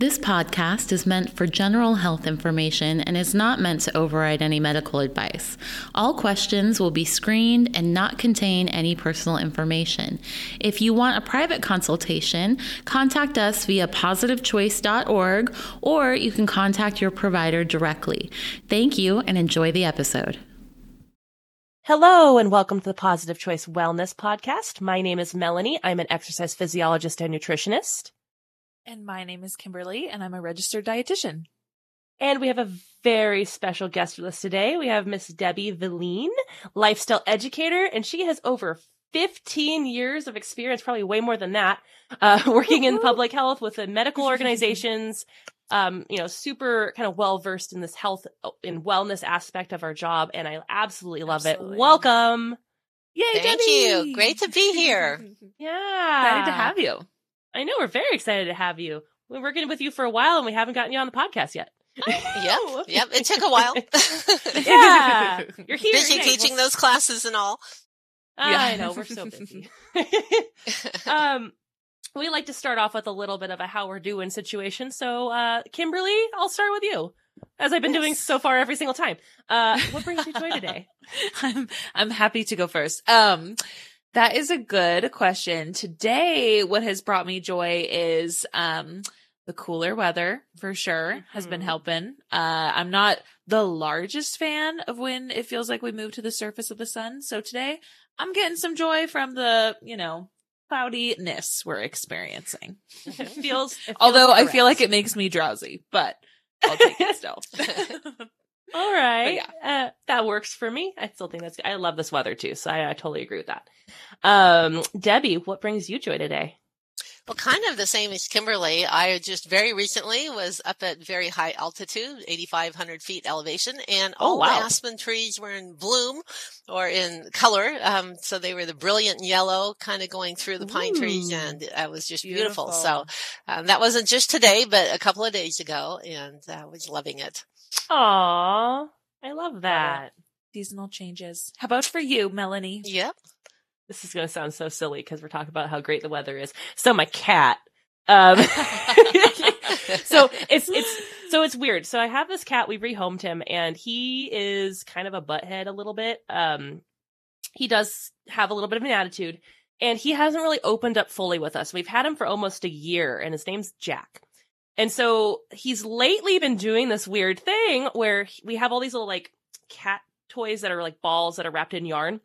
This podcast is meant for general health information and is not meant to override any medical advice. All questions will be screened and not contain any personal information. If you want a private consultation, contact us via positivechoice.org or you can contact your provider directly. Thank you and enjoy the episode. Hello and welcome to the Positive Choice Wellness Podcast. My name is Melanie. I'm an exercise physiologist and nutritionist. And my name is Kimberly, and I'm a registered dietitian. And we have a very special guest with us today. We have Miss Debbie Vilen, lifestyle educator, and she has over 15 years of experience, probably way more than that, uh, working in public health with the medical organizations. Um, you know, super kind of well versed in this health and wellness aspect of our job, and I absolutely love Absolutely. it. Welcome. Yay, Thank Debbie! you. Great to be here. Yeah, Excited to have you. I know we're very excited to have you. We're working with you for a while, and we haven't gotten you on the podcast yet. Yep. Yep. It took a while. yeah, you're here. Busy Yay. teaching Well, those classes and all. I Yeah. know we're so busy. um, we like to start off with a little bit of a how we're doing situation. So, uh, Kimberly, I'll start with you, as I've been doing so far every single time. Uh, what brings you joy today? I'm I'm happy to go first. Um, that is a good question. Today, what has brought me joy is um the cooler weather for sure has been Mhm. helping. Uh, I'm not the largest fan of when it feels like we move to the surface of the sun. So today, I'm getting some joy from the you know cloudiness we're experiencing. It feels, it feels Although I feel like it makes me drowsy, but I'll take it still. All right. But Uh, that works for me. I still think that's good. I love this weather too, so I, I totally agree with that. Um, Debbie, what brings you joy today? Well, kind of the same as Kimberly. I just very recently was up at very high altitude, 8,500 feet elevation, and Oh, all wow. the aspen trees were in bloom or in color. Um, so they were the brilliant yellow kind of going through the pine trees and it was just beautiful. Beautiful. So, um, that wasn't just today, but a couple of days ago and I was loving it. Aw, I love that. Seasonal changes. How about for you, Melanie? Yep. This is going to sound so silly because we're talking about how great the weather is. So my cat, um, so it's, it's, so it's weird. So I have this cat, we rehomed him and he is kind of a butthead a little bit. Um, he does have a little bit of an attitude and he hasn't really opened up fully with us. We've had him for almost a year and his name's Jack. And so he's lately been doing this weird thing where we have all these little like cat toys that are like balls that are wrapped in yarn.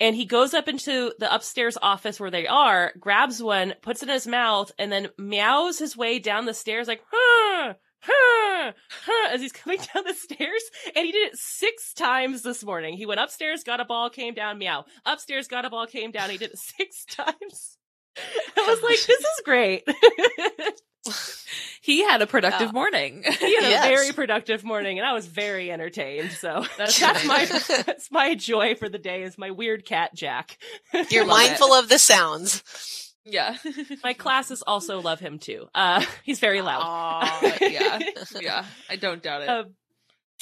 And he goes up into the upstairs office where they are, grabs one, puts it in his mouth, and then meows his way down the stairs like, huh, huh, huh, as he's coming down the stairs. And he did it six times this morning. He went upstairs, got a ball, came down, meow. Upstairs, got a ball, came down. He did it six times. I was like, this is great. He had a productive Yeah. morning. he had a very productive morning and I was very entertained. So that's, that's my that's my joy for the day is my weird cat Jack. You're Love it. mindful of the sounds. yeah. my classes also love him too. Uh he's very loud. Aw, yeah. Yeah. I don't doubt it. Uh,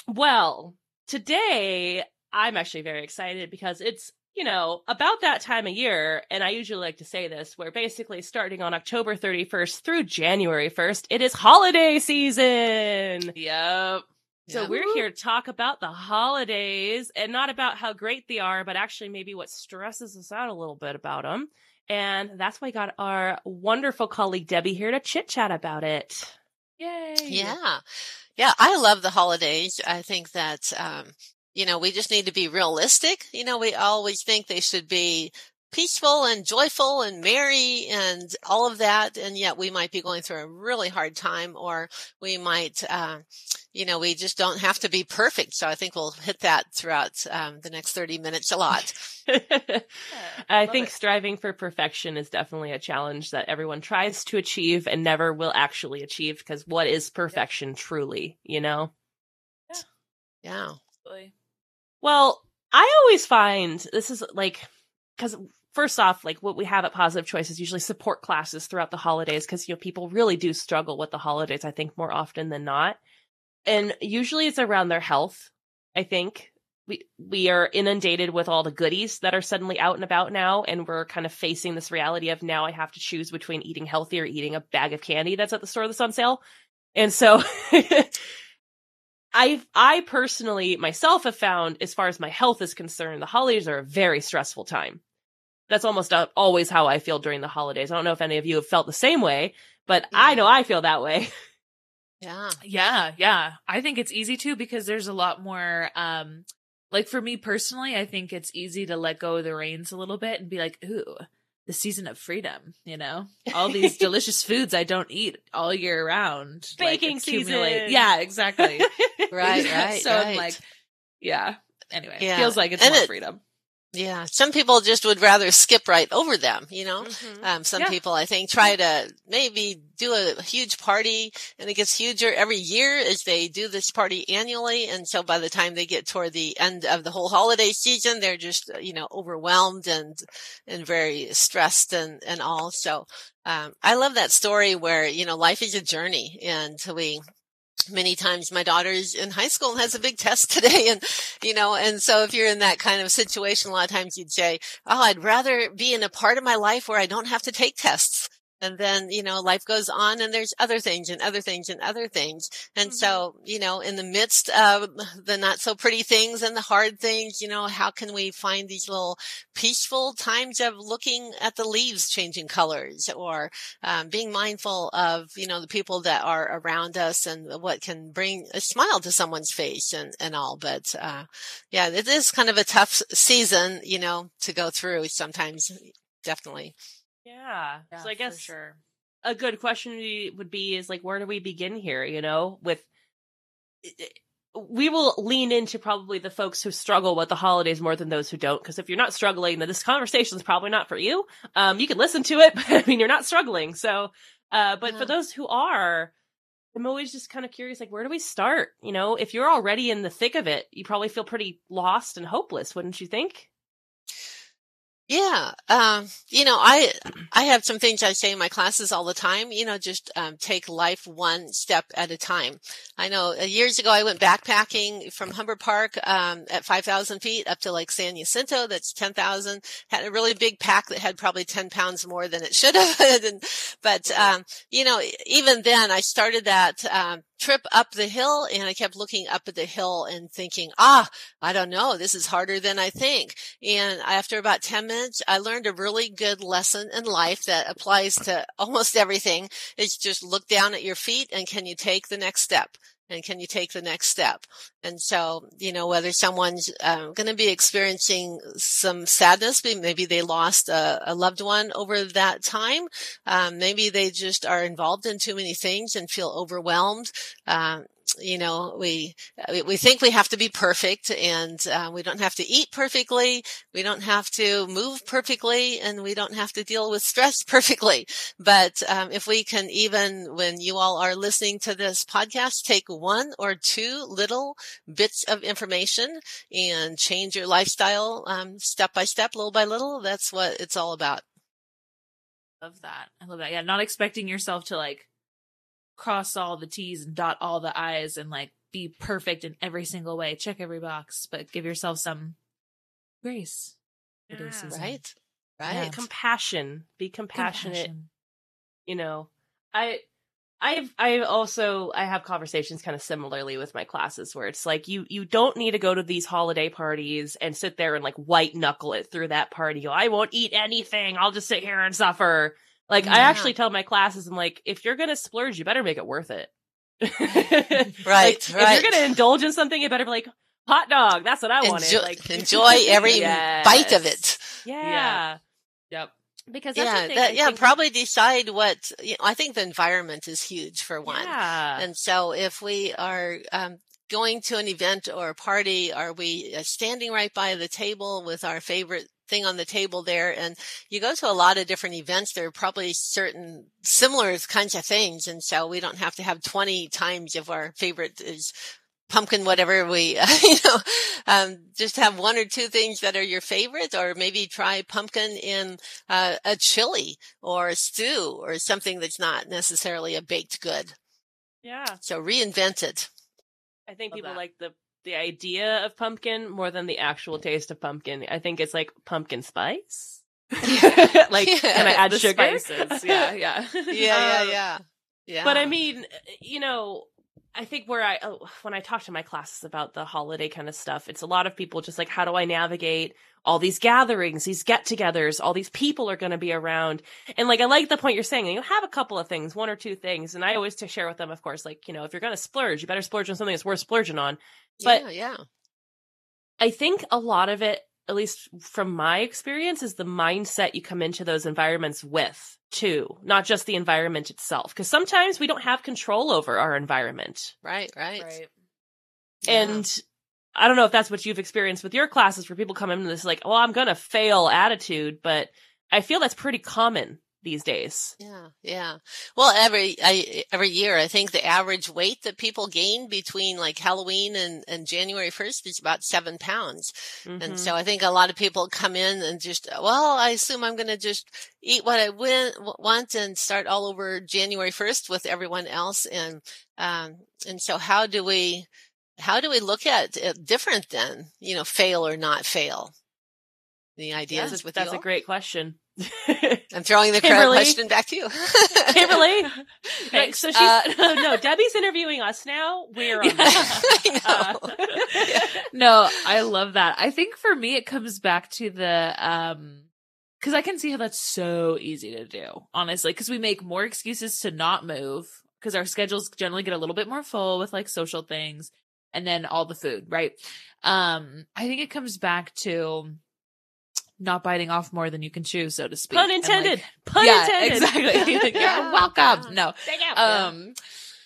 well, today I'm actually very excited because it's, you know, about that time of year, and I usually like to say this, where basically starting on October 31st through January 1st, it is holiday season. yep. So Yep. we're here to talk about the holidays and not about how great they are, but actually maybe what stresses us out a little bit about them. And that's why I got our wonderful colleague Debbie here to chit chat about it. Yay. Yeah. Yeah. I love the holidays. I think that, um, you know, we just need to be realistic. You know, we always think they should be peaceful and joyful and merry and all of that. And yet we might be going through a really hard time or we might, uh, you know, we just don't have to be perfect. So I think we'll hit that throughout um, the next 30 minutes a lot. I love think it. striving for perfection is definitely a challenge that everyone tries to achieve and never will actually achieve because what is perfection truly, you know? Yeah. Absolutely. Well, I always find this is like, because first off, like what we have at Positive Choice is usually support classes throughout the holidays because, you know, people really do struggle with the holidays, I think, more often than not. And usually it's around their health, I think. We, we are inundated with all the goodies that are suddenly out and about now, and we're kind of facing this reality of now I have to choose between eating healthy or eating a bag of candy that's at the store that's on sale. And so I I personally myself have found as far as my health is concerned, the holidays are a very stressful time. That's almost uh, always how I feel during the holidays. I don't know if any of you have felt the same way, but I know I feel that way. Yeah. Yeah, yeah. I think it's easy too because there's a lot more um like for me personally, I think it's easy to let go of the reins a little bit and be like, ooh, the season of freedom, you know? All these delicious foods I don't eat all year round. like, Baking accumulate- season. Yeah, exactly. Right, right. so right. I'm like, yeah. Anyway, Yeah. feels like it's And more it- freedom. Yeah. Some people just would rather skip right over them, you know? Mhm. Um, some Yeah. people, I think, try to maybe do a huge party and it gets huger every year as they do this party annually. And so by the time they get toward the end of the whole holiday season, they're just, uh, you know, overwhelmed and, and very stressed and, and all. So, um, I love that story where, you know, life is a journey and we, many times my daughter's in high school and has a big test today. And you know and so if you're in that kind of situation a lot of times you'd say oh i'd rather be in a part of my life where i don't have to take tests and then you know life goes on and there's other things and other things and other things. And so you know in the midst of the not so pretty things and the hard things you know how can we find these little peaceful times of looking at the leaves changing colors or um, being mindful of you know the people that are around us and what can bring a smile to someone's face and and all. But uh yeah it is kind of a tough season you know to go through sometimes definitely Yeah. Yeah, so I guess sure. a good question would be is like where do we begin here you know with we will lean into probably the folks who struggle with the holidays more than those who don't because if you're not struggling then this conversation is probably not for you um you can listen to it but i mean you're not struggling so uh but for those who are i'm always just kind of curious like where do we start you know if you're already in the thick of it you probably feel pretty lost and hopeless wouldn't you think Yeah. Um, you know, I, I have some things I say in my classes all the time, you know, just, um, take life one step at a time. I know uh, years ago I went backpacking from Humber Park, um, at 5,000 feet up to like San Jacinto. That's 10,000. Had a really big pack that had probably 10 pounds more than it should have. and, but, um, you know, even then I started that, um, trip up the hill and I kept looking up at the hill and thinking, ah, I don't know. This is harder than I think. And after about 10 minutes, I learned a really good lesson in life that applies to almost everything. It's just look down at your feet and can you take the next step? And can you take the next step? And so, you know, whether someone's um, going to be experiencing some sadness, maybe- they lost a, a loved one over that time. Um, maybe they just are involved in too many things and feel overwhelmed. Um, you know, we, we- we think we have to be perfect and uh, we don't have to eat perfectly. We don't have to move perfectly and we don't have to deal with stress perfectly. But um, if we can even, when you all are listening to this podcast, take one or two little bits of information and change your lifestyle um, step by step, little by little, that's what it's all about. Love that. I love that. Yeah, not expecting yourself to like cross all the T's and dot all the I's and like be perfect in every single way, check every box, but give yourself some grace. for Yeah. Right? Right. Yeah. compassion be compassionate Compassion. you know i i've i also i have conversations kind of similarly with my classes where it's like you you don't need to go to these holiday parties and sit there and like white knuckle it through that party Go, i won't eat anything i'll just sit here and suffer like i actually tell my classes i'm like if you're gonna splurge you better make it worth it Right, Like, if you're gonna indulge in something it better be like hot dog that's what i wanted Enjoy, like enjoy every Yes. bite of it. yeah, yeah. Yep. because that's yeah, the thing, that, yeah. think- Probably decide what. You know, I think the environment is huge for one. yeah And so if we are um, going to an event or a party, are we uh, standing right by the table with our favorite thing on the table there? And you go to a lot of different events. There are probably certain similar kinds of things. And so we don't have to have 20 times if our favorite is pumpkin, whatever we, you know, um, just have one or two things that are your favorite or maybe try pumpkin in uh, a chili or a stew or something that's not necessarily a baked good. yeah So reinvent it. I think Love people that. like the the idea of pumpkin more than the actual taste of pumpkin. I think it's like pumpkin spice. like, can I add the sugar? spices. Yeah, yeah. Yeah, yeah, Um, yeah. Yeah. But I mean, you know, I think where I oh, when I talk to my classes about the holiday kind of stuff, it's a lot of people just like how do I navigate all these gatherings, these get-togethers, all these people are going to be around. And like I like the point you're saying, you have a couple of things, one or two things, and I always to share with them of course like, you know, if you're going to splurge, you better splurge on something that's worth splurging on. But yeah, yeah. I think a lot of it at least from my experience is the mindset you come into those environments with too, not just the environment itself. Cause sometimes we don't have control over our environment. Right, right. Yeah. And I don't know if that's what you've experienced with your classes where people come into this like, well, I'm going to fail attitude, but I feel that's pretty common these days. Yeah, yeah. Well, every I, every year, I think the average weight that people gain between like Halloween and, and January first is about seven pounds, mm-hmm. and so I think a lot of people come in and just, well, I assume I'm going to just eat what I win, want and start all over January first with everyone else, and um, and so how do we how do we look at it different than you know fail or not fail? The ideas with that's a great question. I'm throwing the Kimberly. question back to you. Kimberly. Thanks. So she's, uh, so no, Debbie's interviewing us now. We're on yeah, uh, yeah. No, I love that. I think for me, it comes back to the, um, cause I can see how that's so easy to do, honestly, cause we make more excuses to not move because our schedules generally get a little bit more full with like social things and then all the food, right? Um, I think it comes back to, not biting off more than you can chew, so to speak. Pun intended. Like, Pun yeah, intended. Exactly. You're welcome. No. Um,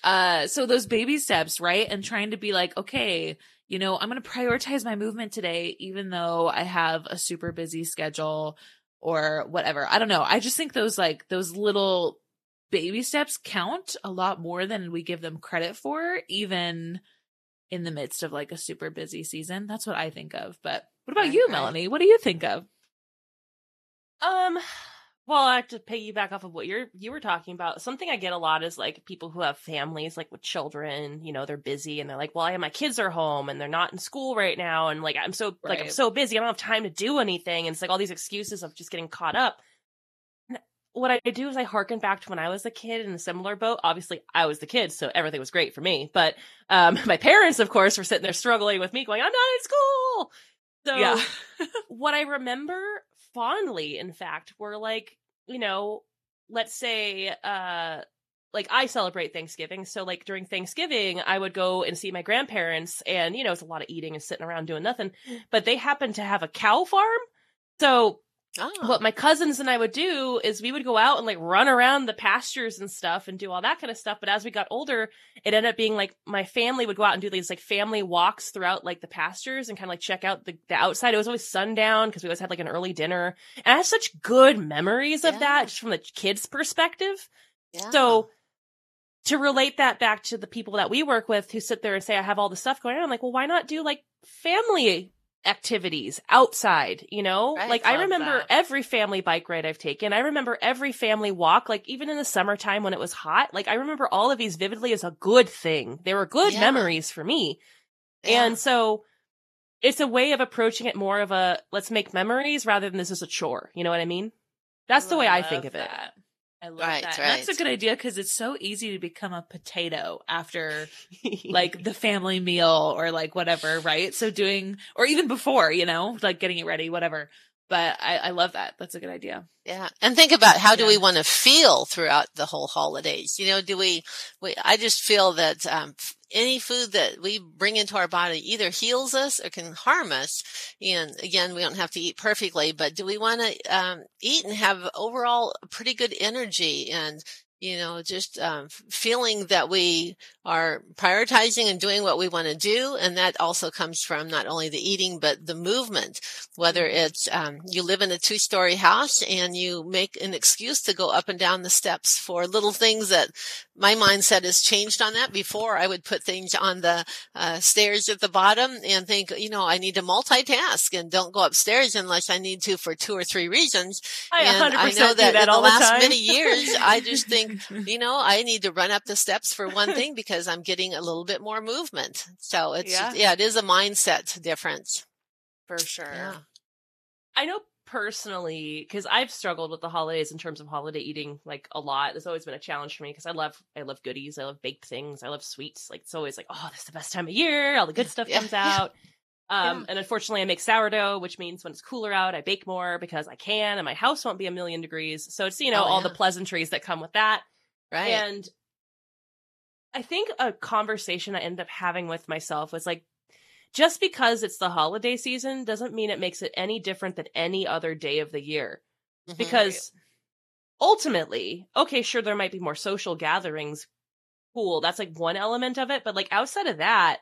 uh, so those baby steps, right? And trying to be like, okay, you know, I'm going to prioritize my movement today, even though I have a super busy schedule or whatever. I don't know. I just think those like, those little baby steps count a lot more than we give them credit for, even in the midst of like a super busy season. That's what I think of. But what about you, Melanie? What do you think of? Um, well, I have to piggyback off of what you're you were talking about. Something I get a lot is like people who have families, like with children. You know, they're busy and they're like, "Well, I have my kids are home and they're not in school right now, and like I'm so right. like I'm so busy, I don't have time to do anything." And it's like all these excuses of just getting caught up. what I do is I harken back to when I was a kid in a similar boat. Obviously, I was the kid, so everything was great for me. But um, my parents, of course, were sitting there struggling with me, going, "I'm not in school." So, yeah. what I remember fondly, in fact, were like, you know, let's say, uh, like I celebrate Thanksgiving. So like during Thanksgiving, I would go and see my grandparents and, you know, it's a lot of eating and sitting around doing nothing, but they happen to have a cow farm. So Oh. What my cousins and I would do is we would go out and like run around the pastures and stuff and do all that kind of stuff. But as we got older, it ended up being like my family would go out and do these like family walks throughout like the pastures and kind of like check out the, the outside. It was always sundown because we always had like an early dinner. And I have such good memories of yeah. that just from the kids' perspective. Yeah. So to relate that back to the people that we work with who sit there and say, I have all this stuff going on, I'm like, well, why not do like family activities outside, you know? I like I remember that. every family bike ride I've taken. I remember every family walk, like even in the summertime when it was hot. Like I remember all of these vividly as a good thing. They were good yeah. memories for me. Yeah. And so it's a way of approaching it more of a let's make memories rather than this is a chore. You know what I mean? That's the way I think of it. I love right, that. Right. That's a good idea because it's so easy to become a potato after like the family meal or like whatever, right? So doing, or even before, you know, like getting it ready, whatever. But I, I love that. That's a good idea. Yeah. And think about how do yeah. we want to feel throughout the whole holidays? You know, do we, we I just feel that, um, any food that we bring into our body either heals us or can harm us. And again, we don't have to eat perfectly, but do we want to um, eat and have overall pretty good energy and you know, just um, feeling that we are prioritizing and doing what we want to do. And that also comes from not only the eating, but the movement, whether mm-hmm. it's um, you live in a two story house and you make an excuse to go up and down the steps for little things that my mindset has changed on that. Before I would put things on the uh, stairs at the bottom and think, you know, I need to multitask and don't go upstairs unless I need to for two or three reasons. I and I know that, that in the last the many years, I just think you know, I need to run up the steps for one thing because I'm getting a little bit more movement. So it's, yeah, yeah it is a mindset difference. For sure. Yeah. I know personally, because I've struggled with the holidays in terms of holiday eating like a lot. It's always been a challenge for me because I love I love goodies, I love baked things, I love sweets. Like it's always like, oh, this is the best time of year. All the good stuff Yeah, comes yeah. out. Um, Yeah. and unfortunately, I make sourdough, which means when it's cooler out, I bake more because I can, and my house won't be a million degrees. So it's you know Oh, all yeah. the pleasantries that come with that. Right. And I think a conversation I ended up having with myself was like, just because it's the holiday season doesn't mean it makes it any different than any other day of the year. Mhm. Because ultimately, okay, sure, there might be more social gatherings. Cool. That's like one element of it. But like outside of that,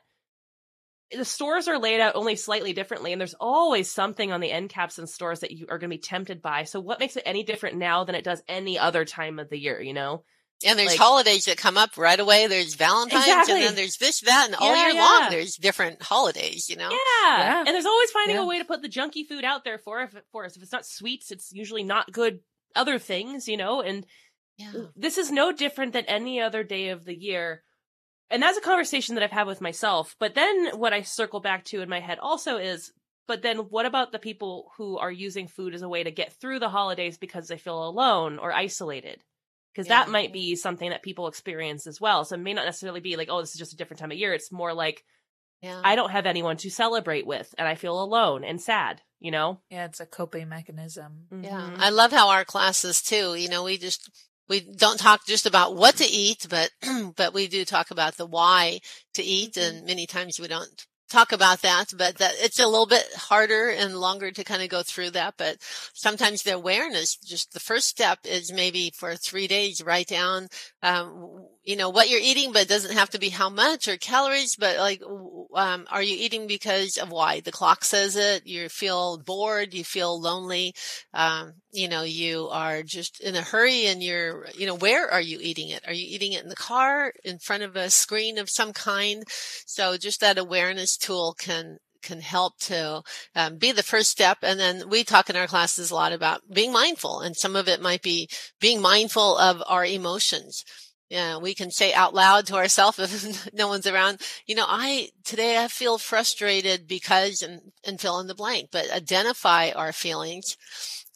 the stores are laid out only slightly differently, and there's always something on the end caps in stores that you are going to be tempted by. So, what makes it any different now than it does any other time of the year? You know, And there's Like- holidays that come up right away. There's Valentine's Exactly. and then there's this, that, and all Yeah, year yeah. long there's different holidays, you know? Yeah. Yeah. And there's always finding Yeah. a way to put the junky food out there for if for us. If it's not sweets, it's usually not good other things, you know, and Yeah. this is no different than any other day of the year. And that's a conversation that I've had with myself. But then what I circle back to in my head also is but then what about the people who are using food as a way to get through the holidays because they feel alone or isolated? Because Yeah. that might be something that people experience as well. So it may not necessarily be like, oh, this is just a different time of year. It's more like Yeah. I don't have anyone to celebrate with and I feel alone and sad, you know? Yeah, it's a coping mechanism. Yeah. Mhm. I love how our classes too, you know, we just, we don't talk just about what to eat, but, but we do talk about the why to eat. Mm-hmm. And many times we don't talk about that, but that it's a little bit harder and longer to kind of go through that. But sometimes the awareness, just the first step is maybe for three days, write down, um, you know, what you're eating, but it doesn't have to be how much or calories, but like, um, are you eating because of why? The clock says it. You feel bored. You feel lonely. Um, you know, you are just in a hurry and you're, you know, where are you eating it? Are you eating it in the car, in front of a screen of some kind? So just that awareness tool can, can help to um, be the first step. And then we talk in our classes a lot about being mindful. And some of it might be being mindful of our emotions. Yeah, we can say out loud to ourselves if no one's around, you know, I, today I feel frustrated because, and, and fill in the blank, but identify our feelings.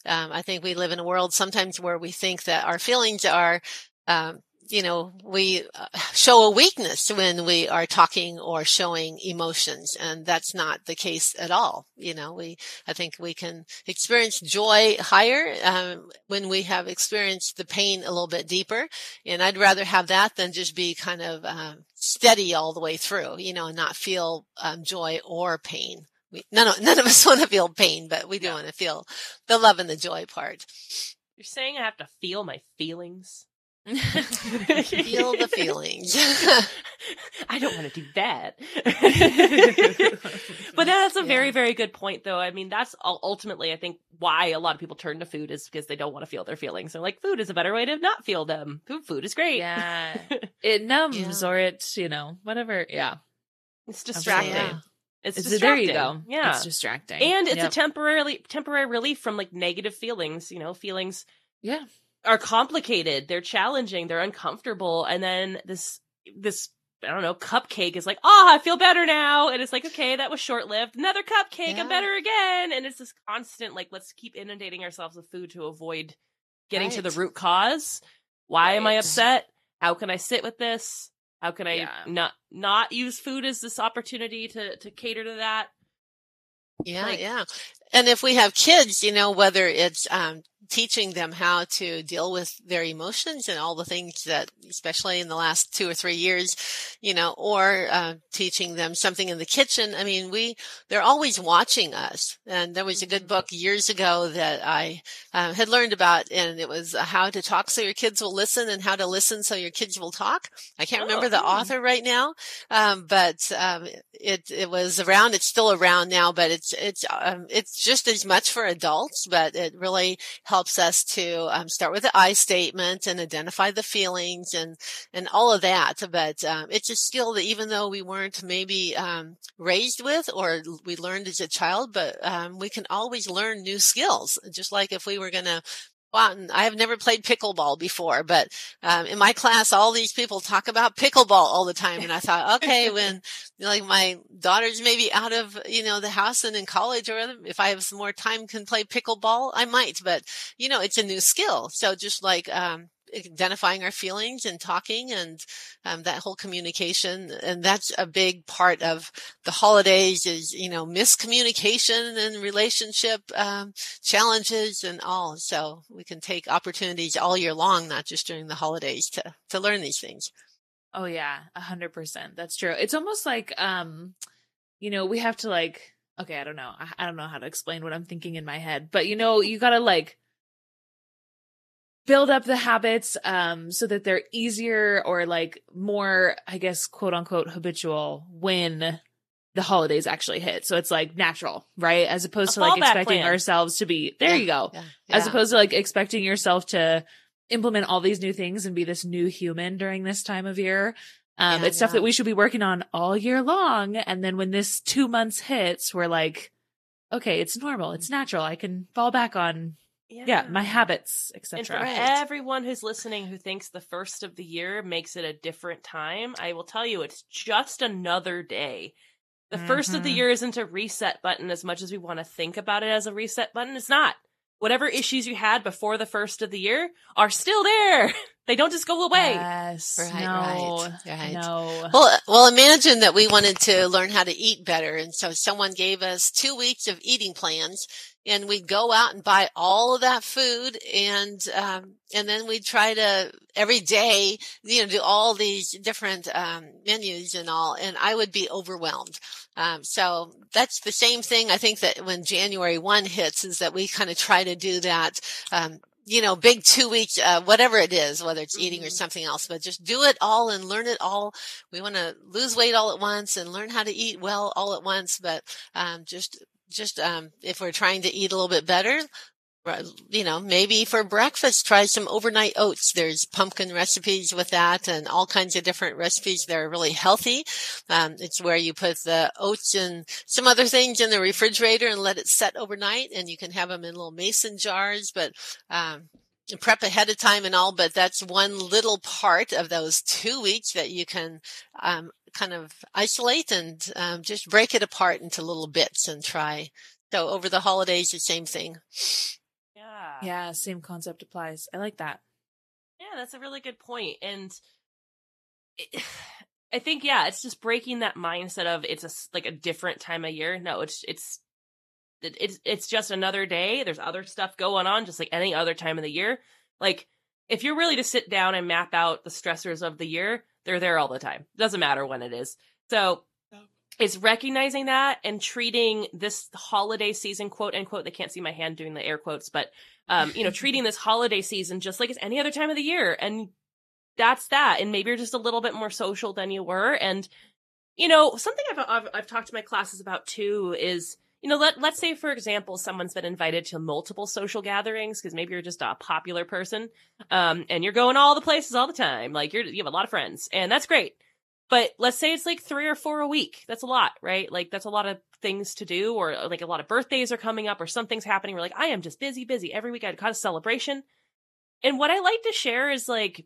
Um, I think we live in a world sometimes where we think that our feelings are, um, you know, we uh, show a weakness when we are talking or showing emotions, and that's not the case at all. You know, we, I think we can experience joy higher um, when we have experienced the pain a little bit deeper, and I'd rather have that than just be kind of um, steady all the way through, you know, and not feel um, joy or pain. We, none, of, none of us want to feel pain, but we do want to feel the love and the joy part. You're saying I have to feel my feelings? Feel the feelings. I don't want to do that. but that's a very, Yeah. very good point, though. I mean, that's ultimately, I think, why a lot of people turn to food is because they don't want to feel their feelings. They're like, food is a better way to not feel them. Food, food is great. Yeah. It numbs Yeah. or it, you know, whatever. Yeah. It's distracting. Yeah. It's, It's, distracting. there you go. Yeah. It's distracting. and it's Yep. a temporarily temporary relief from like negative feelings. You know, feelings yeah. Are complicated, they're challenging, they're uncomfortable, and then this this I don't know cupcake is like, oh, I feel better now, and it's like, okay, that was short lived. Another cupcake, Yeah. I'm better again, and it's this constant like, let's keep inundating ourselves with food to avoid getting to the root cause. Why am I upset? How can I sit with this? How can I Yeah. not not use food as this opportunity to to cater to that? Yeah, Like- yeah. And if we have kids, you know, whether it's um, teaching them how to deal with their emotions and all the things that, especially in the last two or three years, you know, or uh, teaching them something in the kitchen. I mean, we they're always watching us. And there was a good book years ago that I uh, had learned about, and it was uh, how to talk so your kids will listen and how to listen so your kids will talk. I can't Oh, remember the hmm. author right now, um, but um, it it was around. It's still around now, but it's it's um, it's just as much for adults, but it really helps us to um, start with the I statement and identify the feelings and and all of that. But um, it's a skill that even though we weren't maybe um, raised with or we learned as a child, but um, we can always learn new skills. Just like if we were going to well, I have never played pickleball before, but um, in my class, all these people talk about pickleball all the time, and I thought, okay, when like my daughter's maybe out of, you know, the house and in college or if I have some more time can play pickleball, I might, but you know, it's a new skill. So just like, um, identifying our feelings and talking and um, that whole communication and that's a big part of the holidays is you know miscommunication and relationship um, challenges and all. So we can take opportunities all year long not just during the holidays to to learn these things. Oh yeah a hundred percent. That's true. It's almost like um you know we have to like okay i don't know. I, I don't know how to explain what i'm thinking in my head but you know you gotta like build up the habits um so that they're easier or like more i guess quote unquote habitual when the holidays actually hit. So it's like natural right? As opposed to like expecting plan. ourselves to be there you go. yeah, as opposed to like expecting yourself to implement all these new things and be this new human during this time of year. Um Yeah, it's stuff that we should be working on all year long. And then when this two months hits we're like okay it's normal it's natural. I can fall back on yeah my habits And for etc Right. everyone who's listening who thinks the first of the year makes it a different time, I will tell you it's just another day. The first of the Mhm. year isn't a reset button as much as we want to think about it as a reset button. It's not. Whatever issues you had before the first of the year are still there. They don't just go away. yes Right, no right, right. no Well, well, imagine that we wanted to learn how to eat better. And so someone gave us two weeks of eating plans and we'd go out and buy all of that food. And, um, and then we'd try to every day, you know, do all these different, um, menus and all. And I would be overwhelmed. Um, so that's the same thing. I think that when January 1 hits is that we kind of try to do that, um, you know, big two weeks, uh, whatever it is, whether it's eating or Mhm. something else, but just do it all and learn it all. We want to lose weight all at once and learn how to eat well all at once. But, um, just, just, um, if we're trying to eat a little bit better, you know, maybe for breakfast, try some overnight oats. There's pumpkin recipes with that and all kinds of different recipes that are really healthy. Um, it's where you put the oats and some other things in the refrigerator and let it set overnight and you can have them in little mason jars, but, um, prep ahead of time and all, but that's one little part of those two weeks that you can, um, kind of isolate and, um, just break it apart into little bits and try. So over the holidays, the same thing. Yeah. yeah same concept applies i like that Yeah, that's a really good point. And it, I think, yeah, it's just breaking that mindset of it's a, s- like a different time of year. No, it's, it's, it- it's, it's just another day. There's other stuff going on, just like any other time of the year. Like, if you're really to sit down and map out the stressors of the year, they're there all the time. Doesn't matter when it is. So it's recognizing that and treating this holiday season, quote unquote, they can't see my hand doing the air quotes, but um, you know, treating this holiday season just like it's any other time of the year. And that's that. And maybe you're just a little bit more social than you were. And, you know, something I've, I've, I've talked to my classes about too is, you know, let, let's say, for example, someone's been invited to multiple social gatherings because maybe you're just a popular person. Um, and you're going all the places all the time. Like you're, you have a lot of friends and that's great. But let's say it's like three or four a week. That's a lot, right? Like that's a lot of things to do, or like a lot of birthdays are coming up, or something's happening. We're like, I am just busy, busy. Every week I've got a celebration. And what I like to share is like,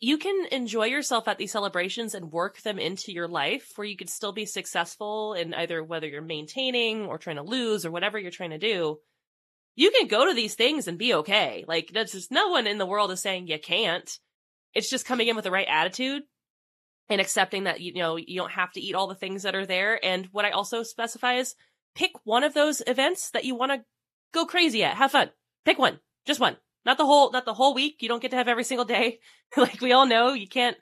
you can enjoy yourself at these celebrations and work them into your life where you could still be successful in either whether you're maintaining or trying to lose or whatever you're trying to do. You can go to these things and be okay. Like, there's just no one in the world is saying you can't. It's just coming in with the right attitude and accepting that you know you don't have to eat all the things that are there and what i also specify is pick one of those events that you want to go crazy at have fun pick one just one not the whole not the whole week. You don't get to have every single day. Like we all know you can't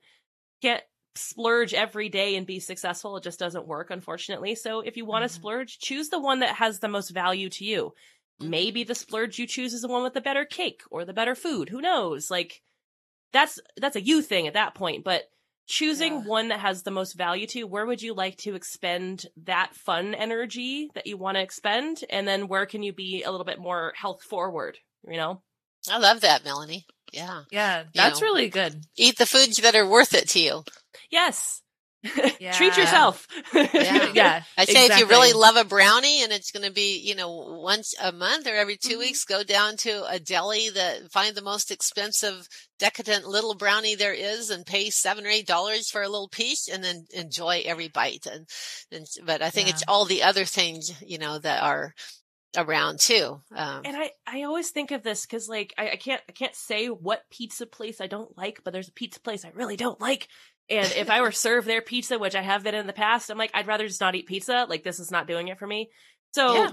can't splurge every day and be successful. It just doesn't work unfortunately. So if you want to Mhm. splurge choose the one that has the most value to you. Mm-hmm. maybe the splurge you choose is the one with the better cake or the better food. Who knows? Like that's that's a you thing at that point. But choosing Yeah. one that has the most value to you, where would you like to expend that fun energy that you want to expend? And then where can you be a little bit more health forward you know I love that, Melanie. Yeah. yeah that's know. really good Eat the foods that are worth it to you. yes Treat yourself. Yeah. yeah. I say if you really love a brownie and it's going to be, you know, once a month or every 2 Mhm. weeks, go down to a deli that find the most expensive, decadent little brownie there is and pay seven or eight dollars for a little piece and then enjoy every bite. And, and but I think it's all the other things, you know, that are around too. Um, And I, I always think of this because like I, I can't I can't say what pizza place I don't like, but there's a pizza place I really don't like. And if I were served their pizza, which I have been in the past, I'm like, I'd rather just not eat pizza. Like this is not doing it for me. So yeah. yeah,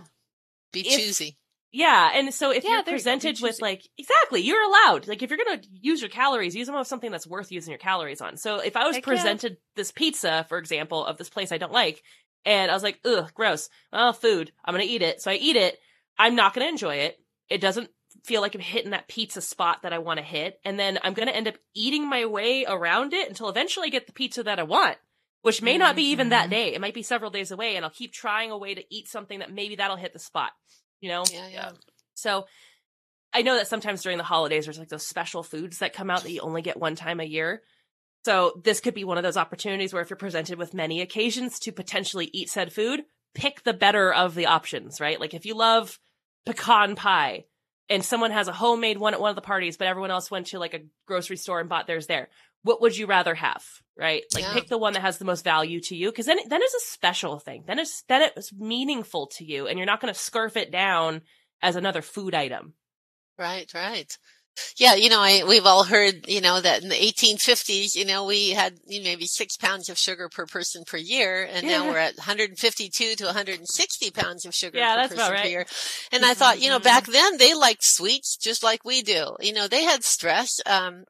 Be if- choosy. Yeah. And so if Yeah, you're you presented with like exactly, you're allowed. Like if you're gonna use your calories, use them on something that's worth using your calories on. So if I was Heck yeah. presented this pizza, for example, of this place I don't like, and I was like, ugh, gross. Oh, food. I'm gonna eat it. So I eat it. I'm not gonna enjoy it. It doesn't feel like I'm hitting that pizza spot that I want to hit. And then I'm gonna end up eating my way around it until eventually I get the pizza that I want. Which may not be even that Mhm. day. It might be several days away, and I'll keep trying a way to eat something that maybe that'll hit the spot. You know? Yeah. Yeah. So I know that sometimes during the holidays there's like those special foods that come out that you only get one time a year. So this could be one of those opportunities where if you're presented with many occasions to potentially eat said food, pick the better of the options, right? Like if you love pecan pie and someone has a homemade one at one of the parties, but everyone else went to like a grocery store and bought theirs there. What would you rather have, right? Like Yeah. pick the one that has the most value to you, because then then it's a special thing. Then it's then it's meaningful to you, and you're not going to scarf it down as another food item. Right, right. Yeah, you know, I, we've all heard, you know, that in the 1850s, you know, we had you know, maybe six pounds of sugar per person per year, and now we're at 152 to 160 pounds of sugar Yeah, per person per right. year. And I thought, you know, back then they liked sweets just like we do. You know, they had stress, um,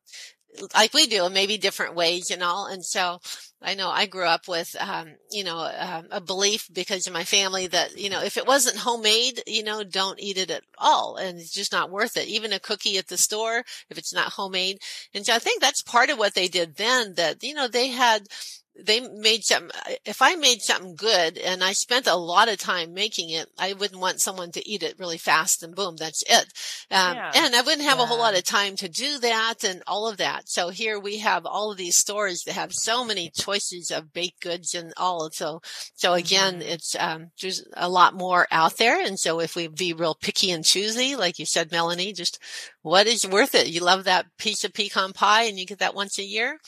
like we do maybe different ways and all. And so I know I grew up with, um, you know, um, a belief because of my family that, you know, if it wasn't homemade, you know, don't eat it at all. And it's just not worth it. Even a cookie at the store, if it's not homemade. And so I think that's part of what they did then that, you know, they had, they made something, if I made something good and I spent a lot of time making it, I wouldn't want someone to eat it really fast and boom, that's it. Um, Yeah. and I wouldn't have a whole lot of time to do that and all of that. So here we have all of these stores that have so many choices of baked goods and all. So, so again, Mhm. it's, um, there's a lot more out there. And so if we be real picky and choosy, like you said, Melanie, just what is worth it? You love that piece of pecan pie and you get that once a year,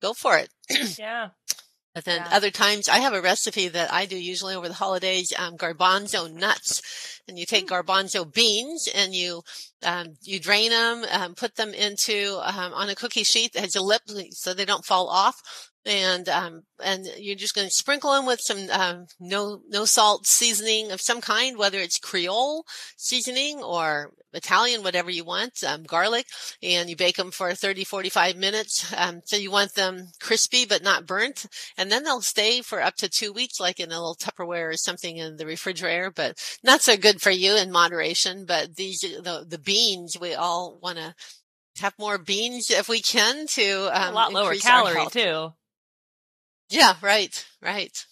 go for it. Yeah. But then Yeah. other times I have a recipe that I do usually over the holidays, um, garbanzo nuts. And you take garbanzo beans and you, um, you drain them, um, put them into, um, on a cookie sheet that has a lip so they don't fall off. And, um, and you're just going to sprinkle them with some, um, no, no salt seasoning of some kind, whether it's Creole seasoning or Italian, whatever you want, um, garlic and you bake them for 30, 45 minutes. Um, so you want them crispy, but not burnt and then they'll stay for up to two weeks, like in a little Tupperware or something in the refrigerator, but not so good for you in moderation. But these, the, the beans, we all want to have more beans if we can to, um, a lot lower calorie too. Yeah, right, right.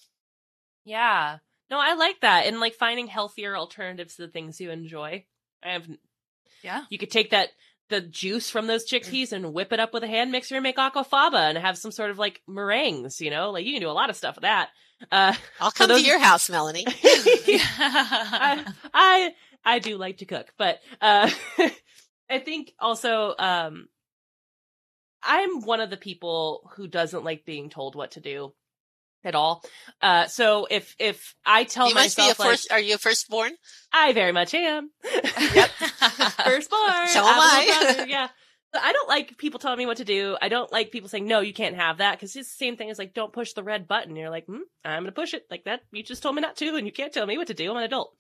Yeah. No, I like that. And like finding healthier alternatives to the things you enjoy. I have Yeah. you could take that the juice from those chickpeas and whip it up with a hand mixer and make aquafaba and have some sort of like meringues, you know? Like you can do a lot of stuff with that. Uh I'll come those- to your house, Melanie. I, I I do like to cook, but uh I think also um I'm one of the people who doesn't like being told what to do at all. Uh so if if I tell you must be a myself like first, are you a firstborn? I very much am. Yep. Firstborn. So am have a little I. brother, yeah. I don't like people telling me what to do. I don't like people saying, no, you can't have that. Cause it's the same thing as like, don't push the red button. You're like, hmm, I'm going to push it like that. You just told me not to and you can't tell me what to do. I'm an adult.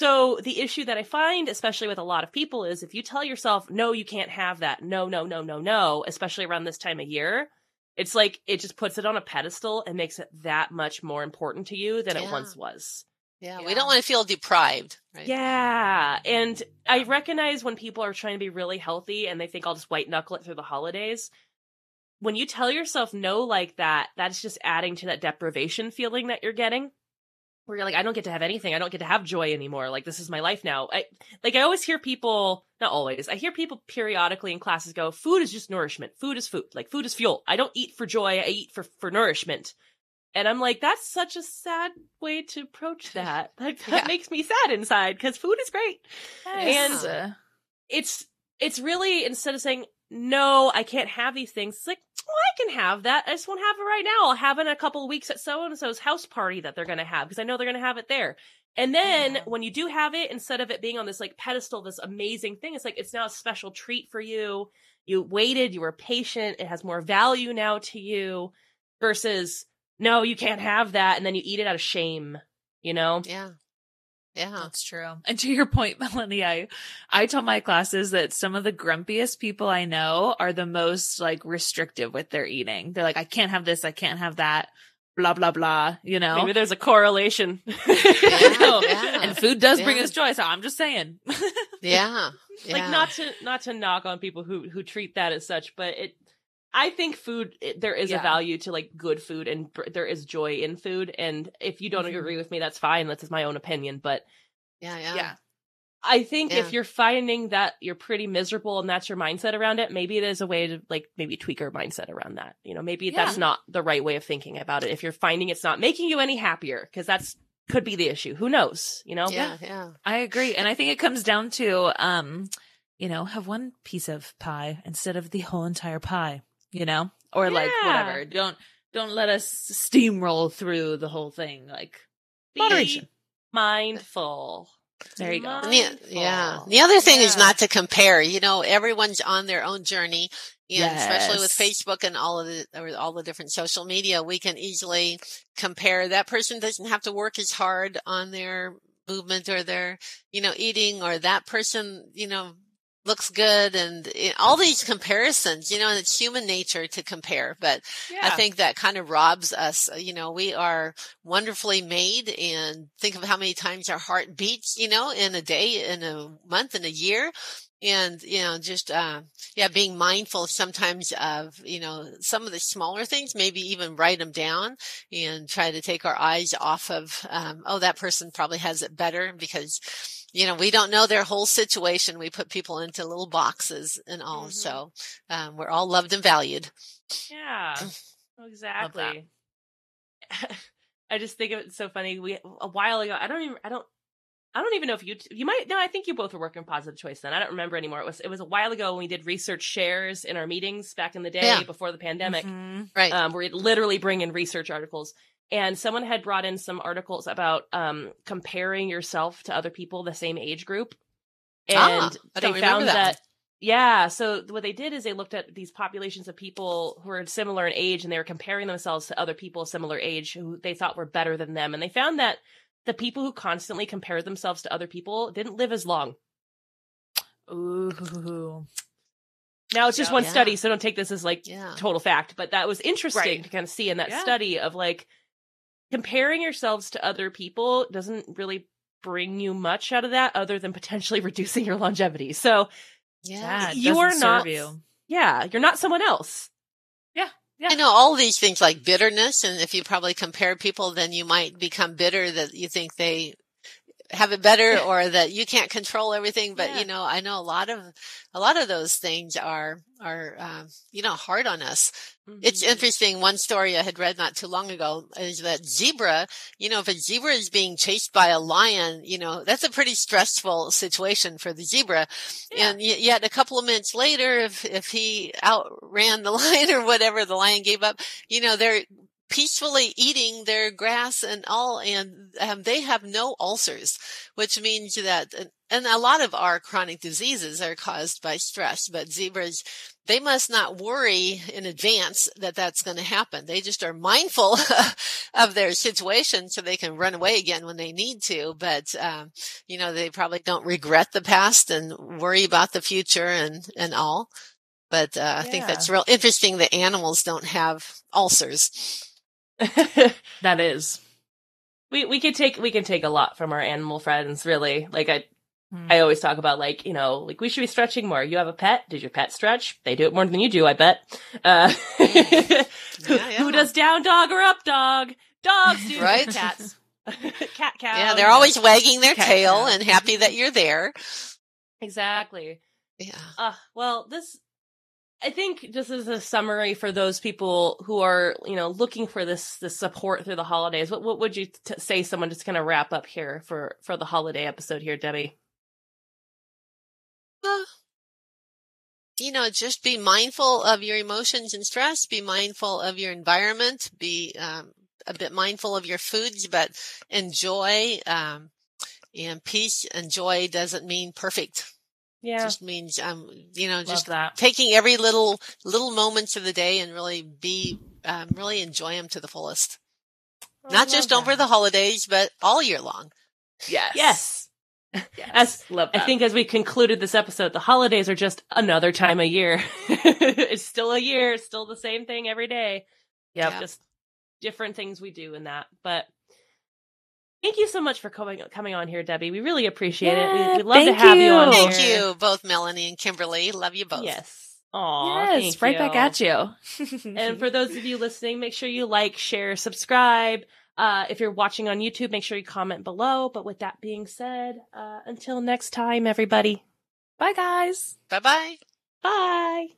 So the issue that I find, especially with a lot of people is if you tell yourself, no, you can't have that. No, no, no, no, no, especially around this time of year, it's like it just puts it on a pedestal and makes it that much more important to you than it once was. Yeah, Yeah. we don't want to feel deprived, right? Yeah. And I recognize when people are trying to be really healthy and they think I'll just white knuckle it through the holidays. When you tell yourself no like that, that's just adding to that deprivation feeling that you're getting. Where you're like, I don't get to have anything. I don't get to have joy anymore. Like this is my life now. I like I always hear people, not always, I hear people periodically in classes go, food is just nourishment. Food is food. Like food is fuel. I don't eat for joy, I eat for for nourishment. And I'm like, that's such a sad way to approach that. Like that Yeah. makes me sad inside because food is great. And it's it's really instead of saying no, I can't have these things. It's like, well, I can have that. I just won't have it right now. I'll have it in a couple of weeks at so and so's house party that they're going to have because I know they're going to have it there. And then Yeah. when you do have it, instead of it being on this like pedestal, this amazing thing, it's like it's now a special treat for you. You waited, you were patient. It has more value now to you versus no, you can't have that, and then you eat it out of shame. You know? Yeah. Yeah. That's true. And to your point, Melanie, I, I tell my classes that some of the grumpiest people I know are the most like restrictive with their eating. They're like, I can't have this. I can't have that. Blah, blah, blah. You know? Maybe there's a correlation. No. Yeah. And food does bring us joy. So I'm just saying. Yeah. like not to not to knock on people who who treat that as such but it i think food there is Yeah. a value to like good food and br- there is joy in food and if you don't Mhm. agree with me that's fine that's just my own opinion but Yeah. Yeah. yeah. i think Yeah. if you're finding that you're pretty miserable and that's your mindset around it maybe there's a way to like maybe tweak your mindset around that you know maybe that's not the right way of thinking about it if you're finding it's not making you any happier because that's could be the issue who knows you know Yeah. Yeah. I agree. And I think it comes down to, um, you know, have one piece of pie instead of the whole entire pie, you know, or like whatever. Don't, don't let us steamroll through the whole thing. Like Be moderation. mindful There you go. And the, yeah. The other thing is not to compare. You know, everyone's on their own journey. And especially with Facebook and all of the or all the different social media, we can easily compare. That person doesn't have to work as hard on their movement or their, you know, eating, or that person, you know, looks good, and eh, all these comparisons. You know, and it's human nature to compare, but I think that kind of robs us. You know, we are wonderfully made and think of how many times our heart beats, you know, in a day, in a month, in a year. And, you know, just, uh, yeah, being mindful sometimes of, you know, some of the smaller things, maybe even write them down and try to take our eyes off of, um, oh, that person probably has it better because, you know, we don't know their whole situation. We put people into little boxes and all. Mhm. So, um, we're all loved and valued. Yeah, exactly. I just think it's so funny. We a while ago, I don't even, I don't, I don't even know if you, you might. No, I think you both were working positive choice then. I don't remember anymore. It was, it was a while ago when we did research shares in our meetings back in the day Yeah. before the pandemic, Mhm. Right. um, where we'd literally bring in research articles. And someone had brought in some articles about um, comparing yourself to other people the same age group. And Ah, they found that that yeah. So what they did is they looked at these populations of people who are similar in age and they were comparing themselves to other people similar age who they thought were better than them. And they found that the people who constantly compared themselves to other people didn't live as long. Ooh. Now it's just one Yeah. study, so don't take this as like Yeah. total fact, but that was interesting Right. to kind of see in that Yeah. study of like comparing yourselves to other people doesn't really bring you much out of that other than potentially reducing your longevity. So Yeah. Yeah, you are not- you. yeah, you're not someone else. Yeah. Yeah. I know all these things like bitterness, and if you probably compare people, then you might become bitter that you think they have it better or that you can't control everything. But Yeah. you know, I know a lot of a lot of those things are are um, you know hard on us. It's Mhm. interesting. One story I had read not too long ago is that zebra, you know, if a zebra is being chased by a lion, you know, that's a pretty stressful situation for the zebra. Yeah. And yet a couple of minutes later, if, if he outran the lion or whatever, the lion gave up, you know, they're peacefully eating their grass and all, and um, they have no ulcers, which means that, and a lot of our chronic diseases are caused by stress, but zebras, they must not worry in advance that that's going to happen. They just are mindful of their situation so they can run away again when they need to. But, um, you know, they probably don't regret the past and worry about the future and, and all. But, uh, I think that's real interesting that animals don't have ulcers. That is. we we could take we can take a lot from our animal friends, really. Like I Hmm. I always talk about like, you know, like we should be stretching more. You have a pet? Did your pet stretch? They do it more than you do, I bet. Uh who, Yeah, who yeah. does down dog or up dog? Dogs do Right? cats. Cat cow. yeah, they're always wagging their Cat tail cow. and happy that you're there. Exactly. Yeah. Uh well this I think just as a summary for those people who are, you know, looking for this this support through the holidays, what what would you t- say? Someone just kind of wrap up here for for the holiday episode here, Debbie. You know, just be mindful of your emotions and stress. Be mindful of your environment. Be um, a bit mindful of your foods, but enjoy. Um, and peace and joy doesn't mean perfect. Yeah, just means um, you know, just that. taking every little little moments of the day and really be um, really enjoy them to the fullest. I Not love just over the holidays, but all year long. Yes. yes. Yes. As Love I think as we concluded this episode, the holidays are just another time of year. it's still a year, it's still the same thing every day. Yep, Yeah. just different things we do in that. But thank you so much for coming coming on here, Debbie. We really appreciate it. Yeah, We, would love to have you, on you. here. Thank you, both Melanie and Kimberly. Love you both. Yes. Aw, yes, thank right you. back at you. And for those of you listening, make sure you like, share, subscribe. Uh, if you're watching on YouTube, make sure you comment below. But with that being said, uh, until next time, everybody. bye, guys. Bye bye. Bye.